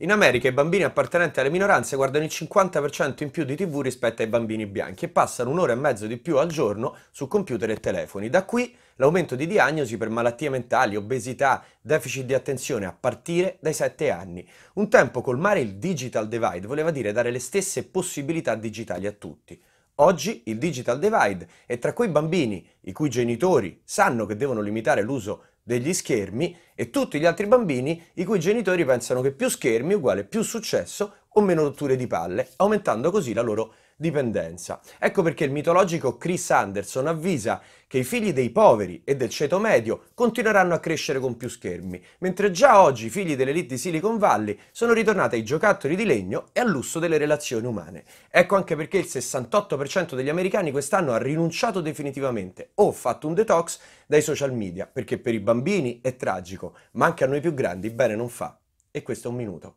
In America i bambini appartenenti alle minoranze guardano il 50% in più di TV rispetto ai bambini bianchi e passano un'ora e mezzo di più al giorno su computer e telefoni. Da qui l'aumento di diagnosi per malattie mentali, obesità, deficit di attenzione a partire dai 7 anni. Un tempo colmare il digital divide voleva dire dare le stesse possibilità digitali a tutti. Oggi il digital divide è tra quei bambini i cui genitori sanno che devono limitare l'uso degli schermi e tutti gli altri bambini i cui genitori pensano che più schermi uguale più successo o meno rotture di palle, aumentando così la loro dipendenza. Ecco perché il mitologico Chris Anderson avvisa che i figli dei poveri e del ceto medio continueranno a crescere con più schermi, mentre già oggi i figli dell'elite di Silicon Valley sono ritornati ai giocattoli di legno e al lusso delle relazioni umane. Ecco anche perché il 68% degli americani quest'anno ha rinunciato definitivamente o fatto un detox dai social media, perché per i bambini è tragico, ma anche a noi più grandi bene non fa. E questo è un minuto.